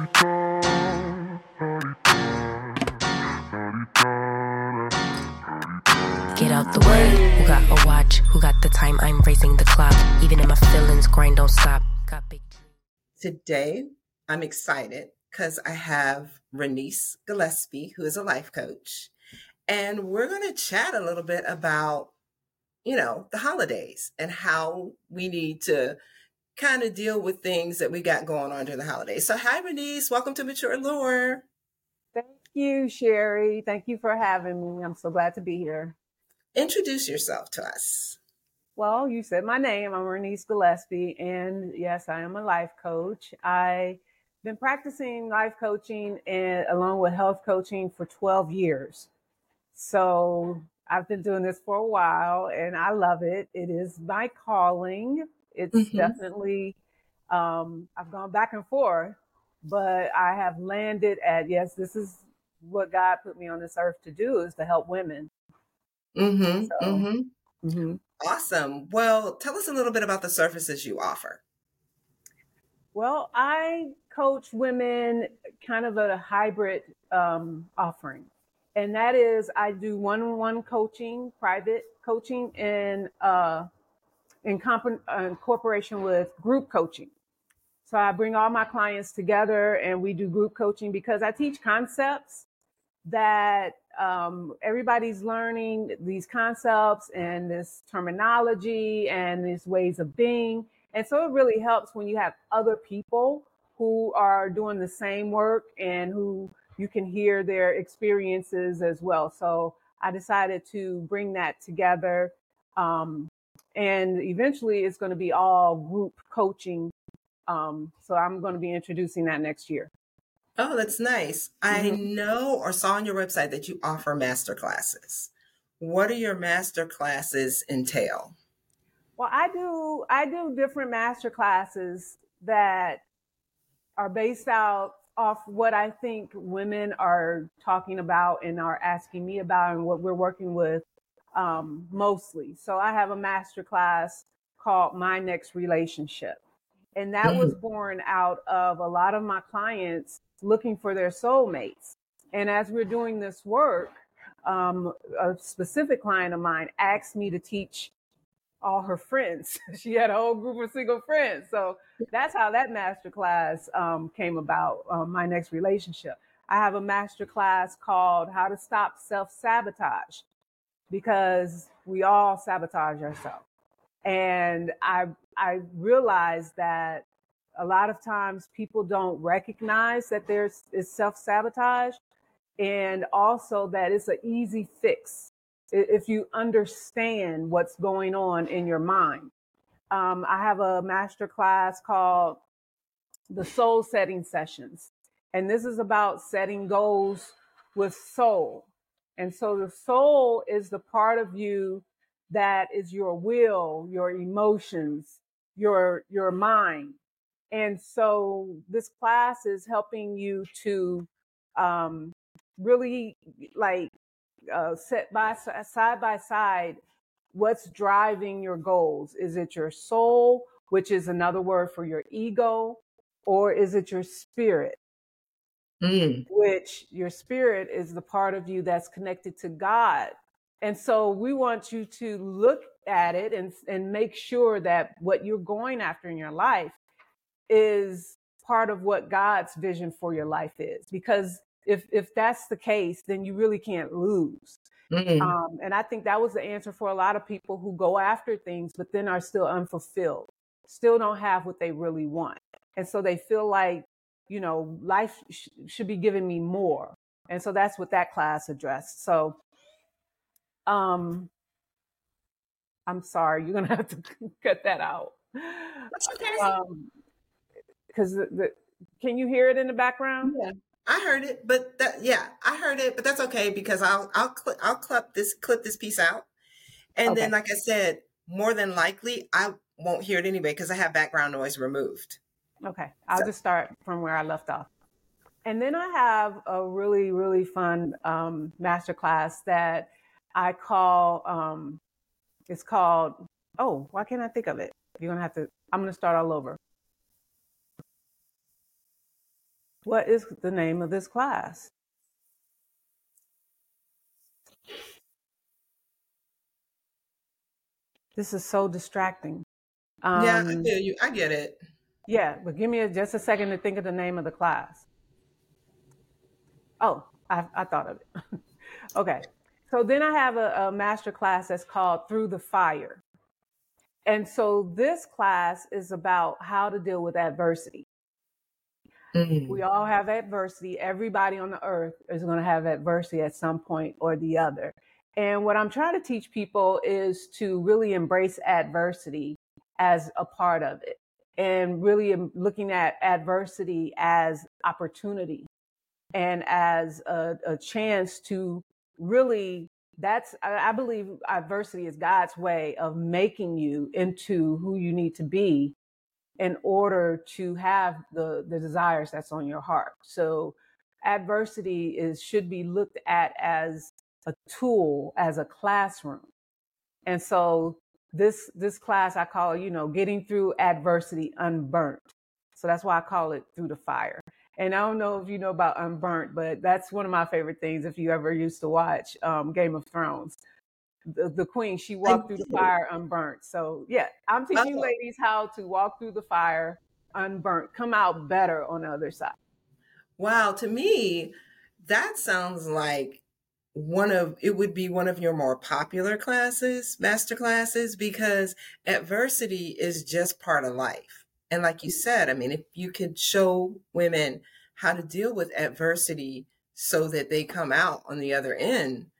Get out the way. Who got a watch? Who got the time? I'm raising the clock. Even in my feelings, grind don't stop. Today, I'm excited because I have Ranise Gillespie, who is a life coach, and we're going to chat a little bit about, you know, the holidays and how we need to kind of deal with things that we got going on during the holidays. So, hi, Ranise. Welcome to Mature Lore. Thank you, Sherri. Thank you for having me. I'm so glad to be here. Introduce yourself to us. Well, you said my name. I'm Ranise Gillespie, and yes, I am a life coach. I've been practicing life coaching and along with health coaching for 12 years. So I've been doing this for a while, and I love it. It is my calling. It's Mhm. definitely um, I've gone back and forth, but I have landed at yes, this is what God put me on this earth to do is to help women. Mm-hmm. So- mm-hmm. Mm-hmm. Awesome. Well, tell us a little bit about the services you offer. Well, I coach women kind of a hybrid um, offering. And that is, I do one on one coaching, private coaching, and uh, in, comp- in cooperation with group coaching. So I bring all my clients together and we do group coaching because I teach concepts that um, everybody's learning these concepts and this terminology and these ways of being. And so it really helps when you have other people who are doing the same work and who you can hear their experiences as well. So I decided to bring that together. Um, and eventually it's going to be all group coaching. Um, so I'm going to be introducing that next year. Oh, that's nice. I Mhm. know or saw on your website that you offer master classes. What do your master classes entail? Well, I do I do different master classes that are based out off what I think women are talking about and are asking me about and what we're working with um, mostly. So I have a master class called My Next Relationship. And that was born out of a lot of my clients looking for their soulmates. And as we're doing this work, um, a specific client of mine asked me to teach all her friends. she had a whole group of single friends. So that's how that master class um, came about, um, my next relationship. I have a master class called How to Stop Self Sabotage because we all sabotage ourselves. And I, I realized that a lot of times people don't recognize that there's is self sabotage and also that it's an easy fix if you understand what's going on in your mind. Um, I have a master class called the Soul Setting Sessions, and this is about setting goals with soul. And so the soul is the part of you that is your will, your emotions, your your mind. And so this class is helping you to um, really like uh, set by side by side what's driving your goals. Is it your soul, which is another word for your ego, or is it your spirit? Mm. which your spirit is the part of you that's connected to God. And so we want you to look at it and, and make sure that what you're going after in your life is part of what God's vision for your life is. Because if, if that's the case, then you really can't lose. Mm. Um, and I think that was the answer for a lot of people who go after things, but then are still unfulfilled, still don't have what they really want. And so they feel like, you know, life sh- should be giving me more. And so that's what that class addressed. So, um, I'm sorry, you're gonna have to cut that out. That's okay. Um, because the, the, can you hear it in the background? Yeah, I heard it, but that yeah, I heard it, but that's okay because I'll I'll cl- I'll clip this clip this piece out, and then like I said, more than likely I won't hear it anyway because I have background noise removed. Okay, I'll So- just start from where I left off. And then I have a really, really fun um, masterclass that I call, um, it's called, oh, why can't I think of it? You're going to have to, I'm going to start all over. What is the name of this class? This is so distracting. Yeah, I Um, feel you. I get it. Yeah, but give me a, just a second to think of the name of the class. Oh, I, I thought of it. okay. So then I have a, a master class that's called Through the Fire. And so this class is about how to deal with adversity. Mm. We all have adversity. Everybody on the earth is going to have adversity at some point or the other. And what I'm trying to teach people is to really embrace adversity as a part of it and really looking at adversity as opportunity and as a, a chance to really that's I, I believe adversity is god's way of making you into who you need to be in order to have the the desires that's on your heart. So adversity is should be looked at as a tool as a classroom. And so this this class I call you know getting through adversity unburnt. So that's why I call it through the fire. And I don't know if you know about Unburnt, but that's one of my favorite things. If you ever used to watch um, Game of Thrones, the, the queen she walked through the fire unburnt. So yeah, I'm teaching Oh, ladies how to walk through the fire unburnt, come out better on the other side. wow. To me, that sounds like one of it would be one of your more popular classes, master classes, because adversity is just part of life. And like you said, I mean, if you could show women how to deal with adversity so that they come out on the other end,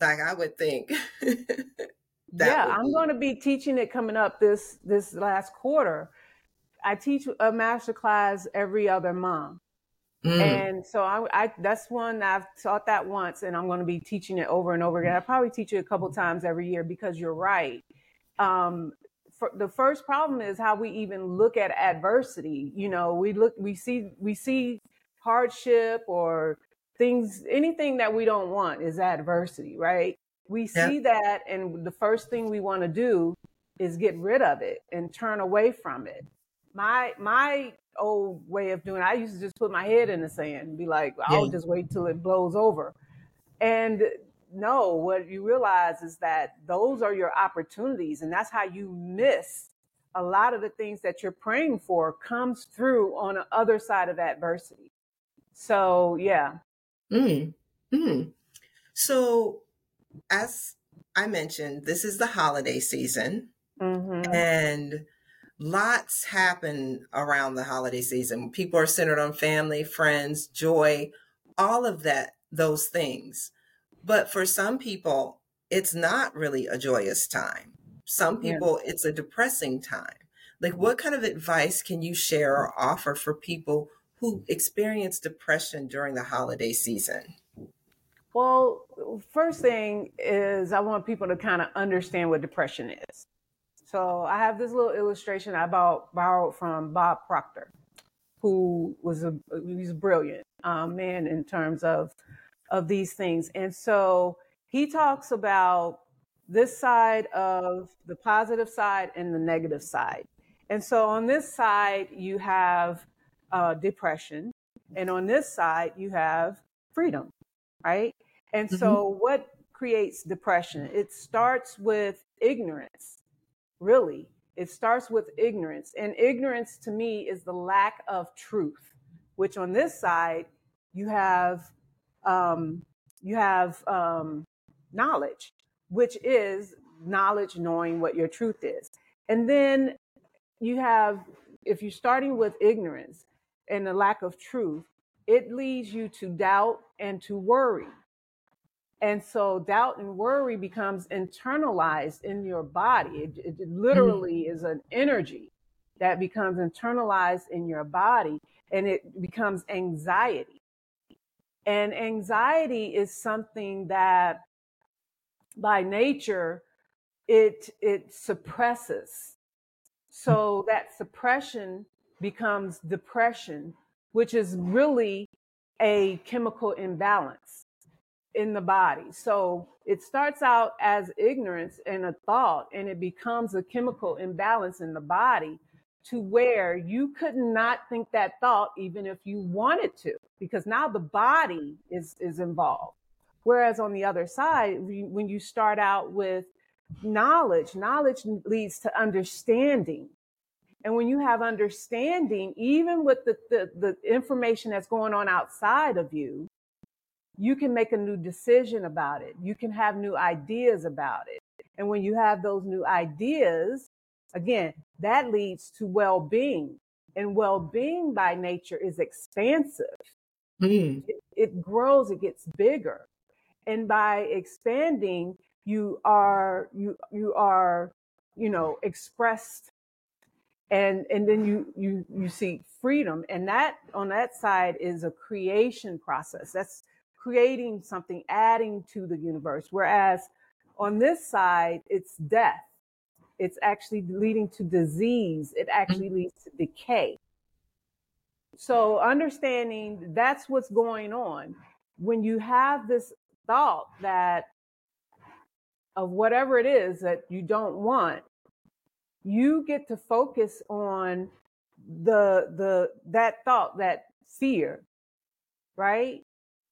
like I would think that Yeah, would I'm going to be teaching it coming up this this last quarter. I teach a master class every other month. Mm, And so I, I that's one I've taught that once, and I'm going to be teaching it over and over again. I probably teach it a couple times every year because you're right. Um, for, the first problem is how we even look at adversity. You know, we look, we see, we see hardship or things, anything that we don't want is adversity, right? We yeah. see that, and the first thing we want to do is get rid of it and turn away from it. My my old way of doing it, I used to just put my head in the sand and be like, I'll just wait till it blows over. And no, what you realize is that those are your opportunities, and that's how you miss a lot of the things that you're praying for comes through on the other side of adversity. So yeah, Mm, mm. So, as I mentioned, this is the holiday season, hmm and lots happen around the holiday season. People are centered on family, friends, joy, all of that, those things. But for some people, it's not really a joyous time. Some yeah. people, it's a depressing time. Like, what kind of advice can you share or offer for people who experience depression during the holiday season? Well, first thing is I want people to kind of understand what depression is. So I have this little illustration I bought, borrowed from Bob Proctor, who was a he's a brilliant um, man in terms of of these things. And so he talks about this side of the positive side and the negative side. And so on this side you have uh, depression, and on this side you have freedom, right? And so what creates depression? It starts with ignorance really. It starts with ignorance. And ignorance to me is the lack of truth, which on this side, you have um, you have um, knowledge, which is knowledge knowing what your truth is. And then you have, if you're starting with ignorance and the lack of truth, it leads you to doubt and to worry. And so doubt and worry becomes internalized in your body. It, it Mm, literally is an energy that becomes internalized in your body and it becomes anxiety. And anxiety is something that by nature it it suppresses. So that suppression becomes depression, which is really a chemical imbalance in the body. So it starts out as ignorance and a thought, and it becomes a chemical imbalance in the body to where you could not think that thought even if you wanted to, because now the body is, is involved. Whereas on the other side, when you start out with knowledge, knowledge leads to understanding. And when you have understanding, even with the, the, the, information that's going on outside of you, you can make a new decision about it. You can have new ideas about it. And when you have those new ideas, again, that leads to well being. And well being by nature is expansive. Mm. It, it grows, it gets bigger. And by expanding, you are you you are you know expressed and and then you you you see freedom and that on that side is a creation process that's creating something adding to the universe. Whereas on this side it's death. It's actually leading to disease. It actually mm-hmm. leads to decay. So understanding that's what's going on. When you have this thought that of whatever it is that you don't want you get to focus on the the that thought that fear right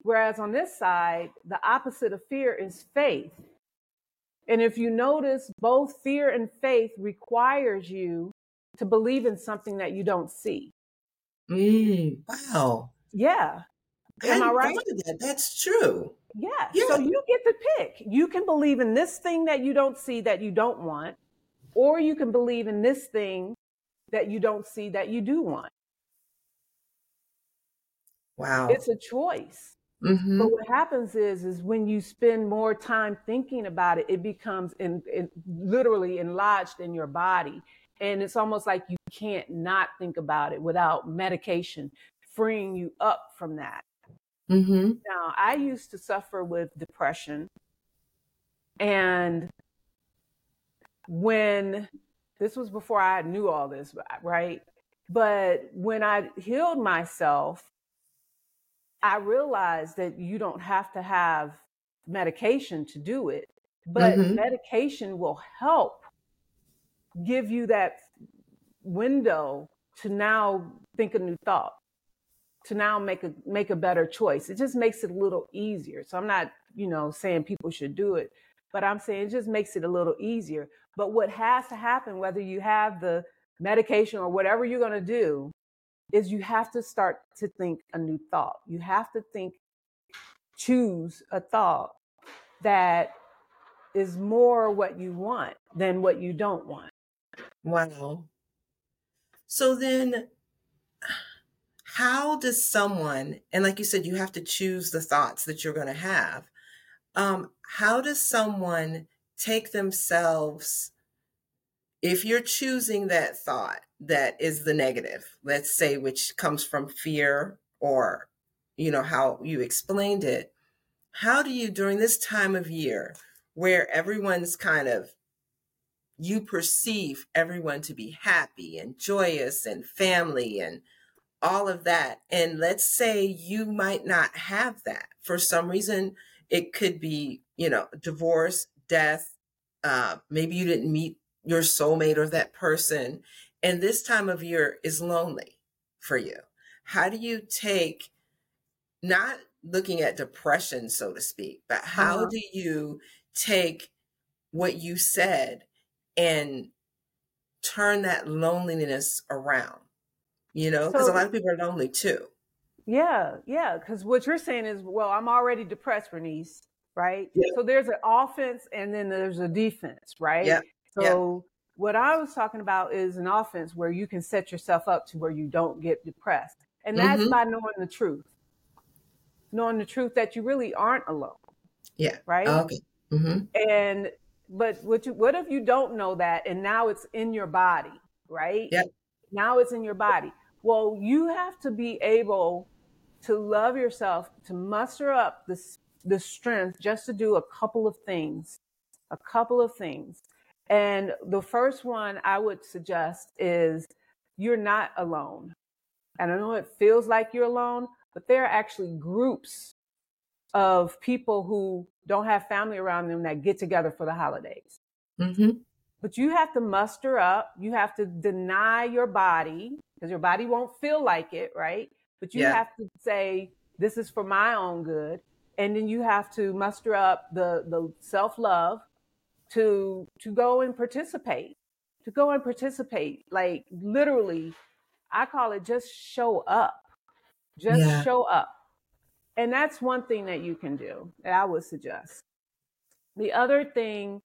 whereas on this side the opposite of fear is faith and if you notice both fear and faith requires you to believe in something that you don't see mm, wow yeah am i, I right that. that's true yeah. yeah. So you get to pick. You can believe in this thing that you don't see that you don't want, or you can believe in this thing that you don't see that you do want. Wow. It's a choice. Mm-hmm. But what happens is, is when you spend more time thinking about it, it becomes in, in, literally enlarged in your body. And it's almost like you can't not think about it without medication freeing you up from that. Mm-hmm. Now, I used to suffer with depression. And when this was before I knew all this, right? But when I healed myself, I realized that you don't have to have medication to do it, but mm-hmm. medication will help give you that window to now think a new thought to now make a make a better choice. It just makes it a little easier. So I'm not, you know, saying people should do it, but I'm saying it just makes it a little easier. But what has to happen, whether you have the medication or whatever you're going to do, is you have to start to think a new thought. You have to think, choose a thought that is more what you want than what you don't want. Wow. So then how does someone and like you said you have to choose the thoughts that you're going to have um, how does someone take themselves if you're choosing that thought that is the negative let's say which comes from fear or you know how you explained it how do you during this time of year where everyone's kind of you perceive everyone to be happy and joyous and family and all of that. And let's say you might not have that for some reason. It could be, you know, divorce, death. Uh, maybe you didn't meet your soulmate or that person. And this time of year is lonely for you. How do you take not looking at depression, so to speak, but how uh-huh. do you take what you said and turn that loneliness around? you know, because so, a lot of people are lonely too. Yeah, yeah. Because what you're saying is, well, I'm already depressed, Bernice, right? Yeah. So there's an offense and then there's a defense, right? Yeah. So. What I was talking about is an offense where you can set yourself up to where you don't get depressed. And that's mm-hmm. by knowing the truth. Knowing the truth that you really aren't alone. Yeah. Right? Okay. Mm-hmm. And but what you what if you don't know that and now it's in your body, right? Yeah. Now it's in your body. Well, you have to be able to love yourself, to muster up the, the strength just to do a couple of things, a couple of things. And the first one I would suggest is you're not alone. And I know it feels like you're alone, but there are actually groups of people who don't have family around them that get together for the holidays. Mm-hmm. But you have to muster up. You have to deny your body because your body won't feel like it, right? But you Yeah. have to say, this is for my own good. And then you have to muster up the, the self love to to go and participate. To go and participate. Like literally, I call it just show up. Just Yeah. show up. And that's one thing that you can do that I would suggest. The other thing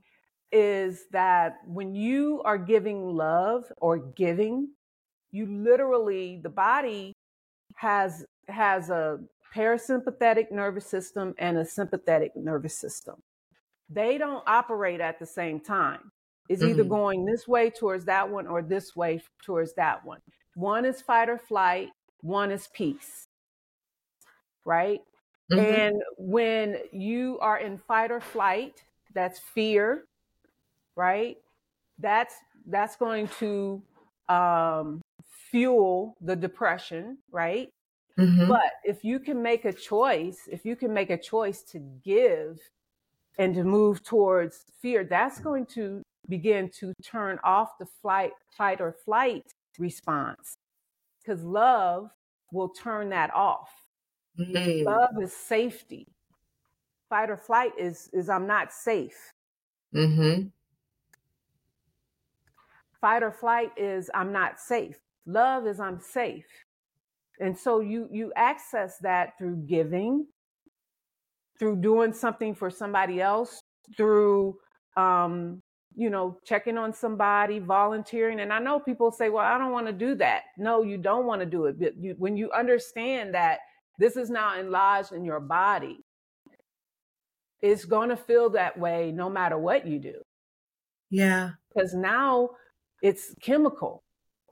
is that when you are giving love or giving, you literally the body has has a parasympathetic nervous system and a sympathetic nervous system. They don't operate at the same time. It's either Mhm. going this way towards that one or this way towards that one. One is fight or flight, one is peace. Right? Mhm. And when you are in fight or flight, that's fear, right? That's that's going to um, fuel the depression, right? Mhm. But if you can make a choice, if you can make a choice to give and to move towards fear, that's going to begin to turn off the flight, fight or flight response. Because love will turn that off. Mm. Love is safety. Fight or flight is is I'm not safe. Mhm. Fight or flight is I'm not safe. Love is I'm safe. And so you you access that through giving, through doing something for somebody else, through um, you know, checking on somebody, volunteering. And I know people say, "Well, I don't want to do that." No, you don't want to do it. But you, when you understand that this is now enlarged in your body, it's going to feel that way no matter what you do Yeah. because now it's chemical.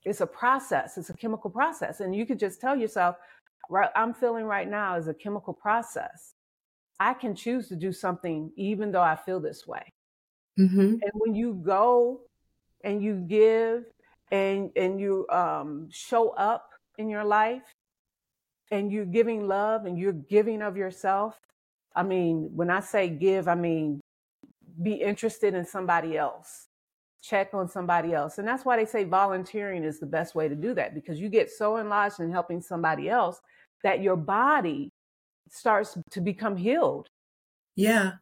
It's a process. It's a chemical process. And you could just tell yourself, right, I'm feeling right now is a chemical process. I can choose to do something even though I feel this way. Mhm. And when you go and you give and and you um, show up in your life and you're giving love and you're giving of yourself. I mean, when I say give, I mean be interested in somebody else. Check on somebody else. And that's why they say volunteering is the best way to do that because you get so enlarged in helping somebody else that your body starts to become healed. Yeah.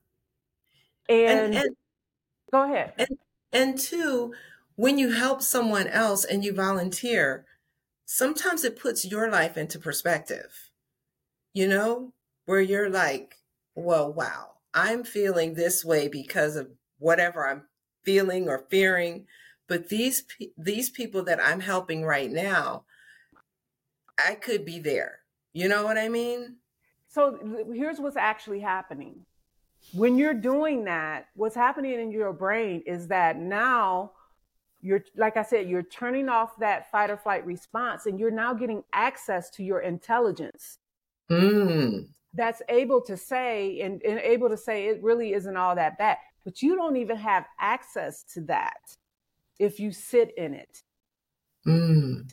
And, And and go ahead. and and two, when you help someone else and you volunteer, sometimes it puts your life into perspective. You know, where you're like, well, wow, I'm feeling this way because of whatever I'm feeling or fearing, but these these people that I'm helping right now, I could be there. You know what I mean? So here's what's actually happening. When you're doing that, what's happening in your brain is that now you're, like I said, you're turning off that fight or flight response and you're now getting access to your intelligence Mm. that's able to say and, and able to say it really isn't all that bad. But you don't even have access to that if you sit in it. Mm.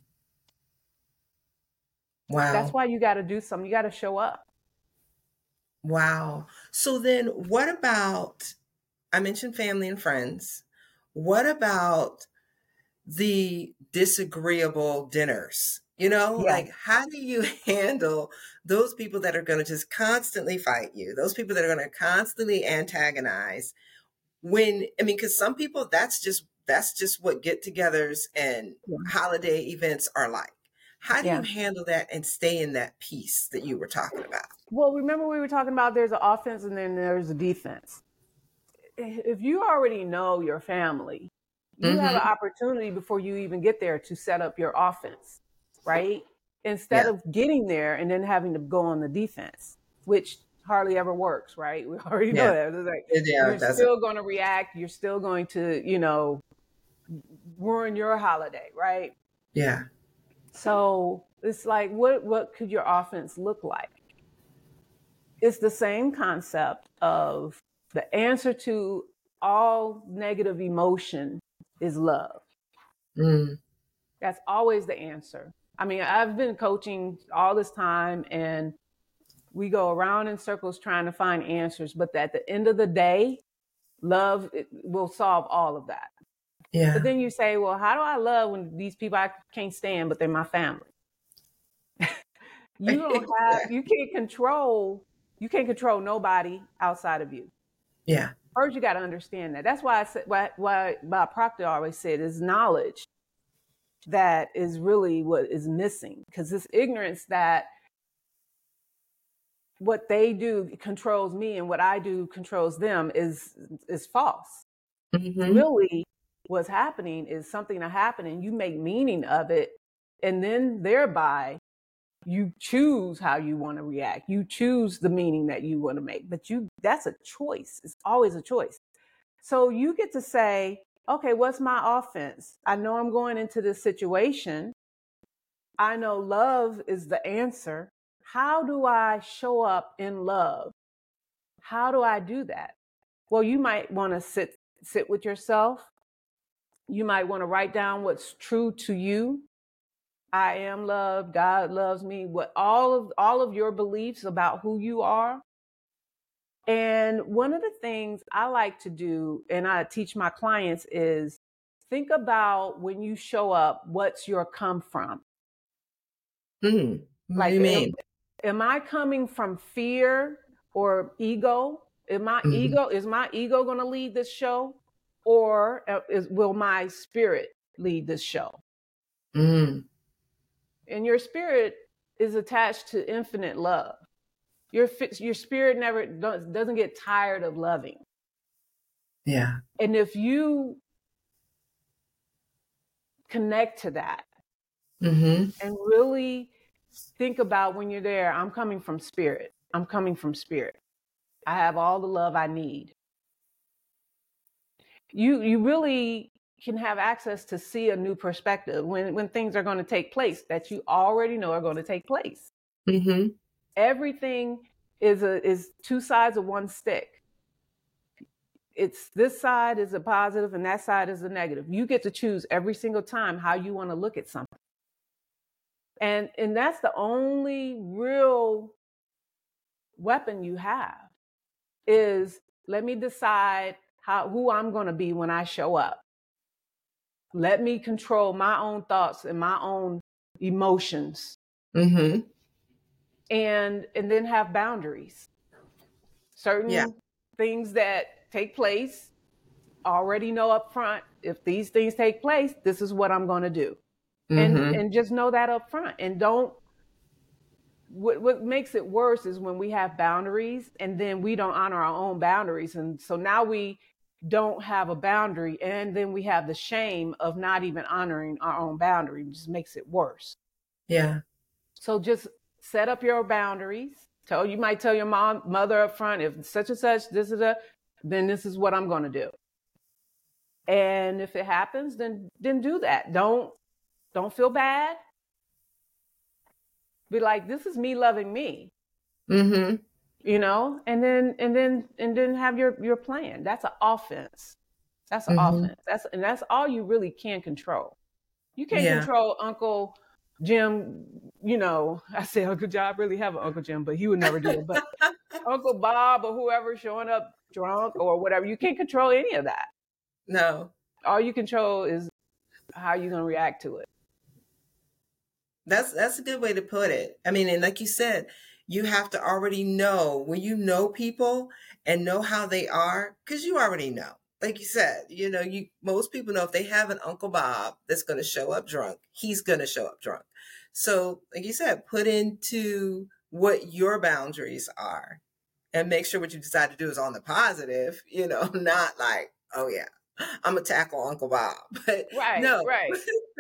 Wow. That's why you got to do something. You got to show up. Wow. So then what about I mentioned family and friends. What about the disagreeable dinners? You know, Yeah. like how do you handle those people that are going to just constantly fight you? Those people that are going to constantly antagonize when I mean cuz some people that's just that's just what get-togethers and Yeah. holiday events are like. How do Yeah. you handle that and stay in that peace that you were talking about? Well, remember we were talking about there's an offense and then there's a defense. If you already know your family, you have an Mhm. opportunity before you even get there to set up your offense, right? Instead Yeah. of getting there and then having to go on the defense, which hardly ever works, right? We already know Yeah. that. It's like Yeah, you're still going to react. You're still going to, you know, ruin your holiday, right? Yeah. So it's like, what what could your offense look like? It's the same concept of the answer to all negative emotion is love. Mm. That's always the answer. I mean, I've been coaching all this time and we go around in circles trying to find answers, but at the end of the day, love will solve all of that. Yeah. But then you say, well, how do I love when these people I can't stand, but they're my family? you don't have, you can't control, you can't control nobody outside of you. Yeah. First, you got to understand that. That's why I said, why, why Bob Proctor always said is knowledge that is really what is missing because this ignorance that what they do controls me and what I do controls them is is false. Mm-hmm. Really, what's happening is something that happened and you make meaning of it, and then thereby you choose how you want to react. You choose the meaning that you want to make, but you that's a choice. It's always a choice. So you get to say, okay, what's my offense? I know I'm going into this situation. I know love is the answer. How do I show up in love? How do I do that? Well, you might want to sit sit with yourself. You might want to write down what's true to you. I am loved, God loves me, what all of all of your beliefs about who you are. And one of the things I like to do and I teach my clients is think about when you show up, what's your come from? Hmm. What Like, do you mean? am I coming from fear or ego? Is my Mhm. ego is my ego going to lead this show, or uh, is, will my spirit lead this show? Mm. And your spirit is attached to infinite love. Your your spirit never does, doesn't get tired of loving. Yeah. And if you connect to that Mm-hmm. and really think about when you're there, I'm coming from spirit. I'm coming from spirit. I have all the love I need. You you really can have access to see a new perspective when when things are going to take place that you already know are going to take place. Mm-hmm. Everything is a is two sides of one stick. It's this side is a positive and that side is a negative. You get to choose every single time how you want to look at something. And and that's the only real weapon you have is let me decide how who I'm going to be when I show up. Let me control my own thoughts and my own emotions Mm-hmm. and and then have boundaries. Certain Yeah. things that take place already know up front if these things take place, this is what I'm going to do and Mm-hmm. and just know that up front and don't what what makes it worse is when we have boundaries and then we don't honor our own boundaries and so now we don't have a boundary and then we have the shame of not even honoring our own boundary it just makes it worse. Yeah. so just set up your boundaries. Tell you might tell your mom mother up front if such and such this is a then this is what i'm going to do. And if it happens then then do that. Don't don't feel bad. Be like this is me loving me. Mm-hmm. You know? And then and then and then have your your plan. That's an offense. That's an Mhm. offense. That's and that's all you really can control. You can't Yeah. control uncle jim you know. I say uncle I really have an uncle jim but he would never do it. But uncle bob or whoever showing up drunk or whatever you can't control any of that. No. all you control is how you're going to react to it. That's that's a good way to put it. I mean, and like you said, you have to already know when you know people and know how they are, because you already know. Like you said, you know, you most people know if they have an Uncle Bob that's going to show up drunk, he's going to show up drunk. So, like you said, put into what your boundaries are, and make sure what you decide to do is on the positive. You know, not like, oh yeah, I'm gonna tackle Uncle Bob, but right no, right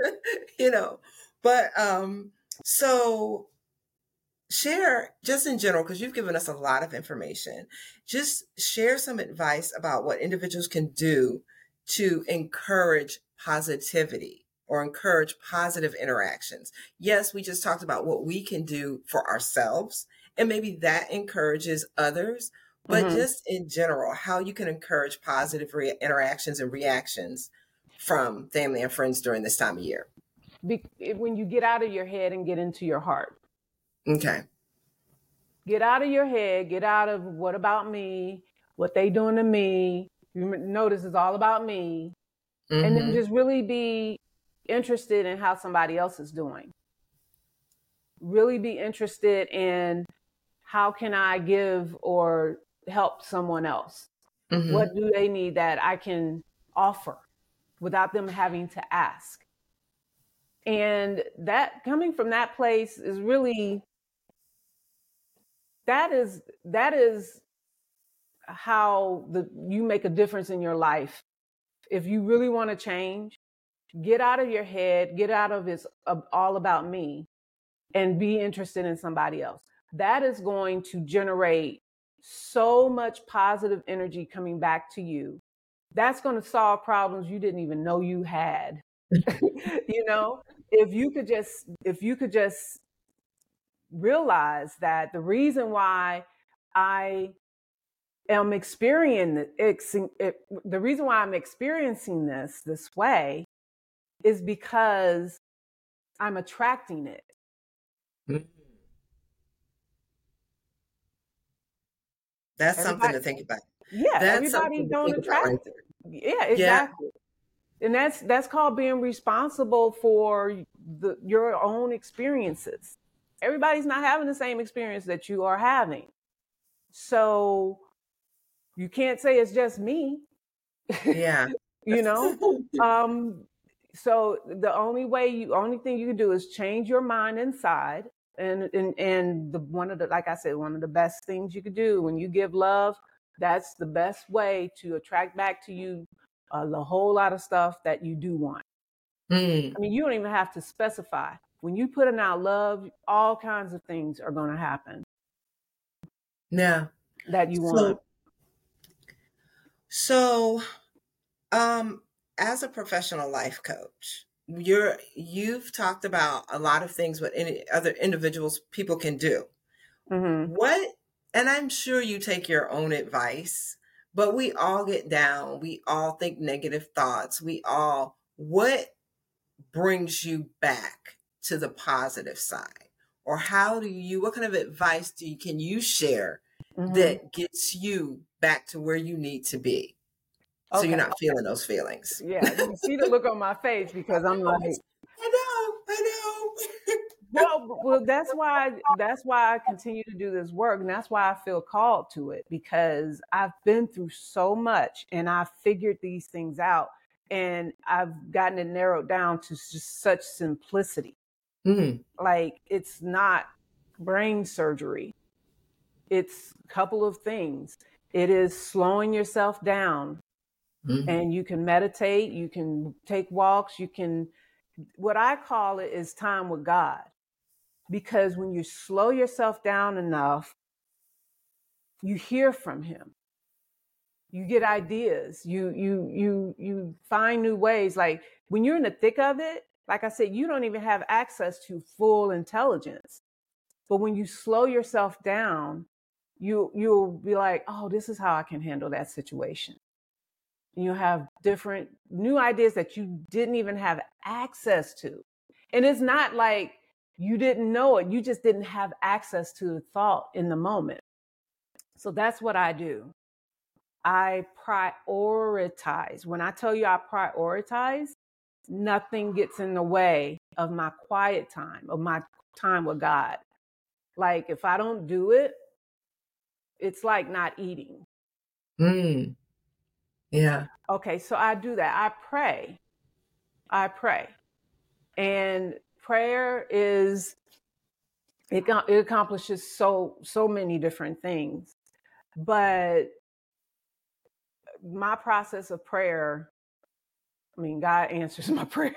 you know but um so share just in general because you've given us a lot of information just share some advice about what individuals can do to encourage positivity or encourage positive interactions. Yes we just talked about what we can do for ourselves and maybe that encourages others but Mhm. just in general how you can encourage positive re- interactions and reactions from family and friends during this time of year. Be- when you get out of your head and get into your heart Okay. get out of your head get out of what about me what they doing to me you notice it's all about me mm-hmm. and then mm-hmm. just really be interested in how somebody else is doing. Really be interested in how can I give or help someone else? Mm-hmm. What do they need that I can offer without them having to ask? And that coming from that place is really that is that is how the you make a difference in your life. If you really want to change, get out of your head, get out of it's all about me and be interested in somebody else. That is going to generate so much positive energy coming back to you. That's going to solve problems you didn't even know you had. you know, if you could just if you could just realize that the reason why I am experiencing it the reason why I'm experiencing this this way is because I'm attracting it. Mm-hmm. That's everybody, something to think about. Yeah, that's everybody don't attract right. Yeah, exactly. Yeah. And that's that's called being responsible for the your own experiences. Everybody's not having the same experience that you are having. So you can't say it's just me. Yeah. you know? um, so the only way you only thing you can do is change your mind inside. And and and the one of the like I said, one of the best things you could do when you give love, that's the best way to attract back to you uh, a whole lot of stuff that you do want. Mm. I mean, you don't even have to specify. When you put in out love, all kinds of things are going to happen. Yeah. That you want. So, um, as a professional life coach, you're you've talked about a lot of things what any other individuals people can do. Mm-hmm. What and I'm sure you take your own advice, but we all get down. We all think negative thoughts. We all what brings you back to the positive side? Or how do you what kind of advice do you can you share mm-hmm. that gets you back to where you need to be. Okay. So you're not feeling those feelings. Yeah, you see the look on my face because I'm like, I know, I know. well, well, that's why that's why I continue to do this work, and that's why I feel called to it because I've been through so much, and I figured these things out, and I've gotten it narrowed down to just such simplicity. Mm. Like it's not brain surgery it's a couple of things. It is slowing yourself down. Mm-hmm. And you can meditate, you can take walks, you can, what I call it is time with God. Because when you slow yourself down enough, you hear from Him. You get ideas. You you you you find new ways. Like when you're in the thick of it, like I said, you don't even have access to full intelligence. But when you slow yourself down you you'll be like, oh, this is how I can handle that situation. You have different new ideas that you didn't even have access to. And it's not like you didn't know it, you just didn't have access to the thought in the moment. So that's what I do. I prioritize. When I tell you I prioritize, nothing gets in the way of my quiet time, of my time with God. Like if I don't do it, it's like not eating. Mm. Yeah. Okay, so I do that. I pray. I pray. And prayer is it, it accomplishes so so many different things. But my process of prayer I mean, God answers my prayers.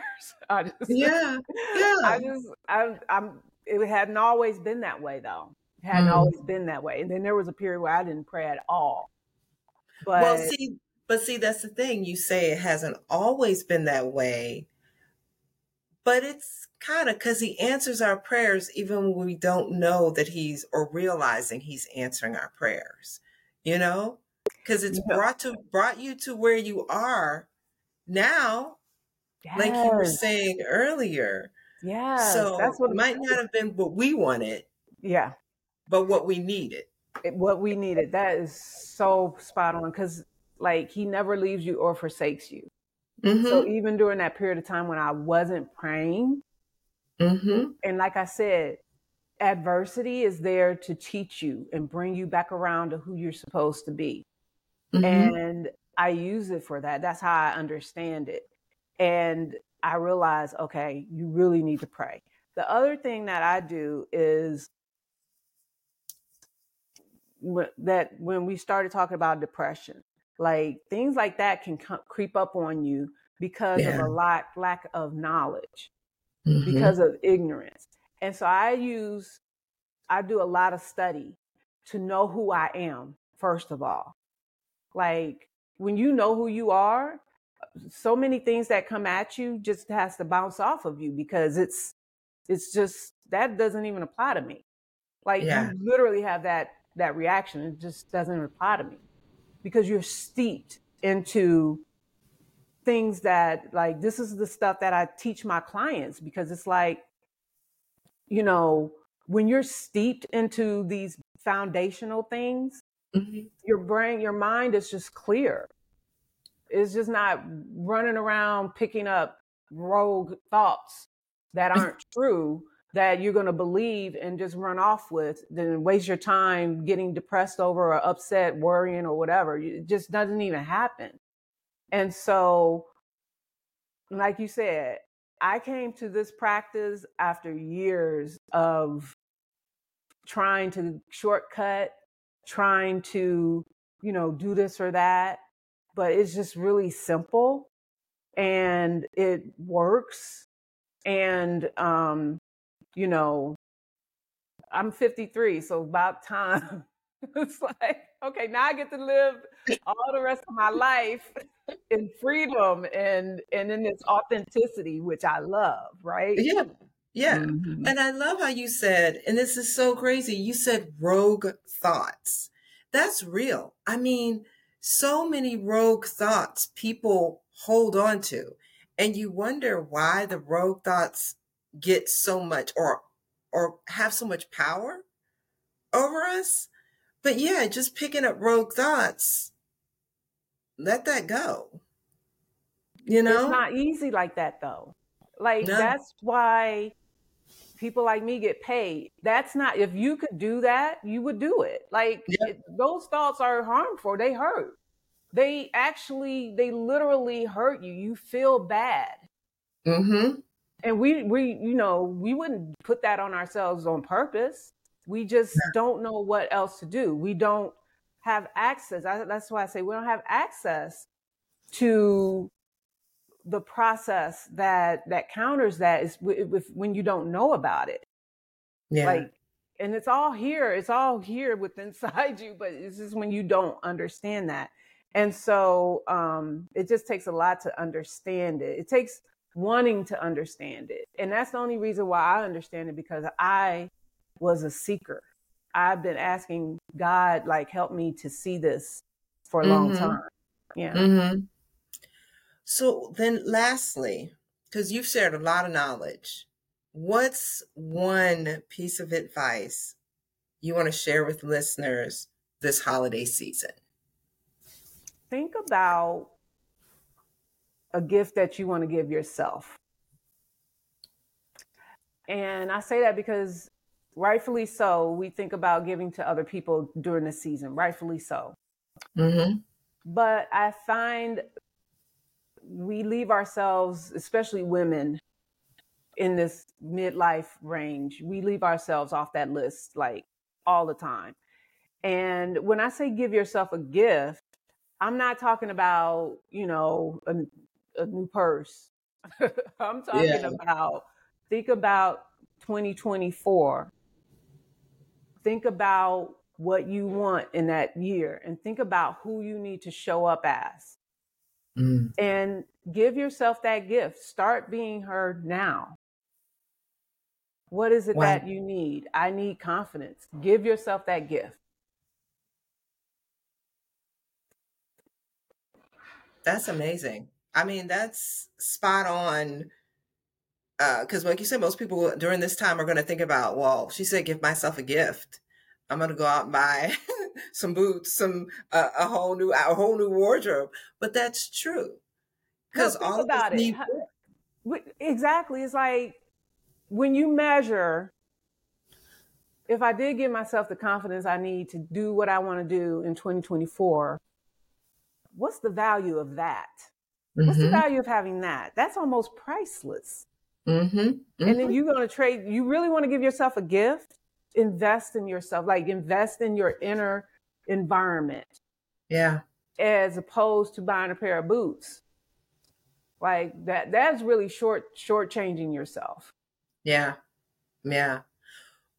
I just, yeah, yeah. I just, I, I'm. It hadn't always been that way, though It hadn't mm. always been that way. And then there was a period where I didn't pray at all. But well, see, but see, that's the thing. You say it hasn't always been that way, but it's kind of because he answers our prayers even when we don't know that he's or realizing he's answering our prayers. You know, because it's yeah. brought to brought you to where you are now, yes. like you were saying earlier. Yeah. So that's what it might not have been what we wanted. Yeah but what we needed. What we needed. That is so spot on because, like, he never leaves you or forsakes you. Mm-hmm. So even during that period of time when I wasn't praying, mm-hmm. and like I said, adversity is there to teach you and bring you back around to who you're supposed to be. Mm-hmm. And I use it for that. That's how I understand it. And I realize, okay, you really need to pray. The other thing that I do is that when we started talking about depression, like things like that can creep up on you because yeah. of a lot lack of knowledge, mm-hmm. because of ignorance. And so I use, I do a lot of study to know who I am, first of all. Like when you know who you are, so many things that come at you just has to bounce off of you because it's it's just that doesn't even apply to me. Like yeah. you literally have that that reaction. It just doesn't apply to me because you're steeped into things that like this is the stuff that I teach my clients because it's like you know when you're steeped into these foundational things mm-hmm. your brain your mind is just clear it's just not running around picking up rogue thoughts that aren't true that you're going to believe and just run off with, then waste your time getting depressed over or upset, worrying or whatever. It just doesn't even happen. And so, like you said, I came to this practice after years of trying to shortcut, trying to, you know, do this or that. But it's just really simple and it works. And um, you know, I'm 53, so about time. it's like, okay, now I get to live all the rest of my life in freedom and and in this authenticity, which I love, right? Yeah. Yeah. Mm-hmm. And I love how you said, and this is so crazy, you said rogue thoughts. That's real. I mean, so many rogue thoughts people hold on to. And you wonder why the rogue thoughts get so much or or have so much power over us. But yeah, just picking up rogue thoughts, let that go. You know? It's not easy like that though. Like no. that's why people like me get paid. That's not if you could do that, you would do it. Like it, those thoughts are harmful. They hurt. They actually they literally hurt you. You feel bad. Mhm and we we you know we wouldn't put that on ourselves on purpose we just don't know what else to do we don't have access I, that's why i say we don't have access to the process that that counters that is with, when you don't know about it yeah like and it's all here it's all here within inside you but it's just when you don't understand that and so um it just takes a lot to understand it it takes wanting to understand it. And that's the only reason why I understand it because I was a seeker. I've been asking God, like, help me to see this for a long mm-hmm. time. Yeah. Mm-hmm. So then, lastly, because you've shared a lot of knowledge, what's one piece of advice you want to share with listeners this holiday season? Think about a gift that you want to give yourself. And I say that because rightfully so, we think about giving to other people during the season, rightfully so. Mm-hmm. But I find we leave ourselves, especially women in this midlife range, we leave ourselves off that list like all the time. And when I say give yourself a gift, I'm not talking about, you know, a, a new purse. I'm talking yeah. about think about 2024. Think about what you want in that year and think about who you need to show up as. Mm. And give yourself that gift. Start being heard now. What is it wow. that you need? I need confidence. Give yourself that gift. That's amazing. I mean, that's spot on. Because, uh, like you said, most people during this time are going to think about, well, she said, give myself a gift. I'm going to go out and buy some boots, some uh, a whole new a whole new wardrobe. But that's true. Because all about it. Exactly. It's like when you measure, if I did give myself the confidence I need to do what I want to do in 2024, what's the value of that? Mm-hmm. What's the mm-hmm. value of having that? That's almost priceless. Mm-hmm. Mm-hmm. And then mm-hmm. you're going to trade, you really want to give yourself a gift? Invest in yourself, like invest in your inner environment. Yeah. As opposed to buying a pair of boots. Like that, that's really short, short changing yourself. Yeah. Yeah.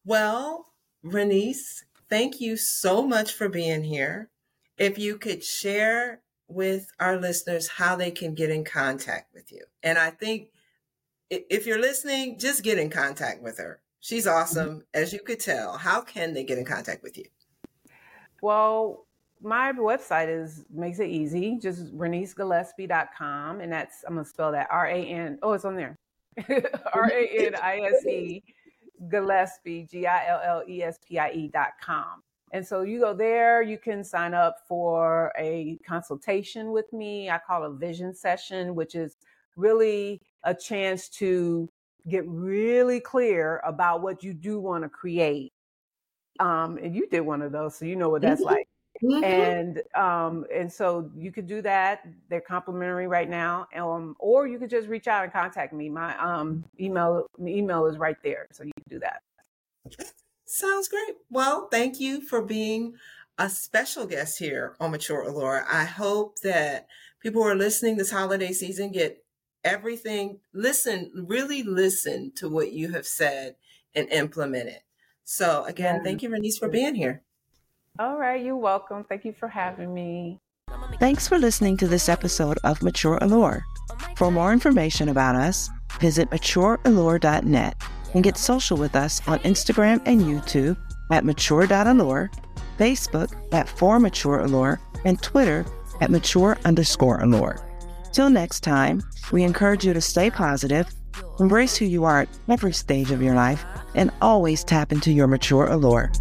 Well, Ranise, thank you so much for being here. If you could share with our listeners how they can get in contact with you. And I think if you're listening, just get in contact with her. She's awesome, as you could tell. How can they get in contact with you? Well, my website is makes it easy. Just ranisegillespie.com. And that's I'm gonna spell that R-A-N. Oh, it's on there. R-A-N-I-S-E Gillespie, G-I-L-L-E-S-P-I-E dot com. And so you go there, you can sign up for a consultation with me. I call a vision session, which is really a chance to get really clear about what you do want to create. Um, and you did one of those, so you know what that's mm-hmm. like. Mm-hmm. And um, and so you could do that. They're complimentary right now, um, or you could just reach out and contact me. My um, email email is right there, so you can do that. Sounds great. Well, thank you for being a special guest here on Mature Allure. I hope that people who are listening this holiday season get everything, listen, really listen to what you have said and implement it. So again, thank you, Ranise, for being here. All right, you're welcome. Thank you for having me. Thanks for listening to this episode of Mature Allure. For more information about us, visit matureallure.net and get social with us on Instagram and YouTube at mature.allure, Facebook at for mature allure, and Twitter at mature underscore allure. Till next time, we encourage you to stay positive, embrace who you are at every stage of your life, and always tap into your mature allure.